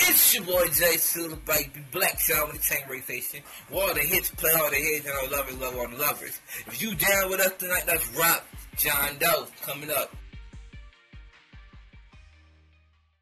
It's your boy Jay Sula, baby. Black Shaw with the Chain Ray Station. Where all the hits play all the hits and I love it, love all the lovers. If you down with us tonight, that's Rock John Doe coming up.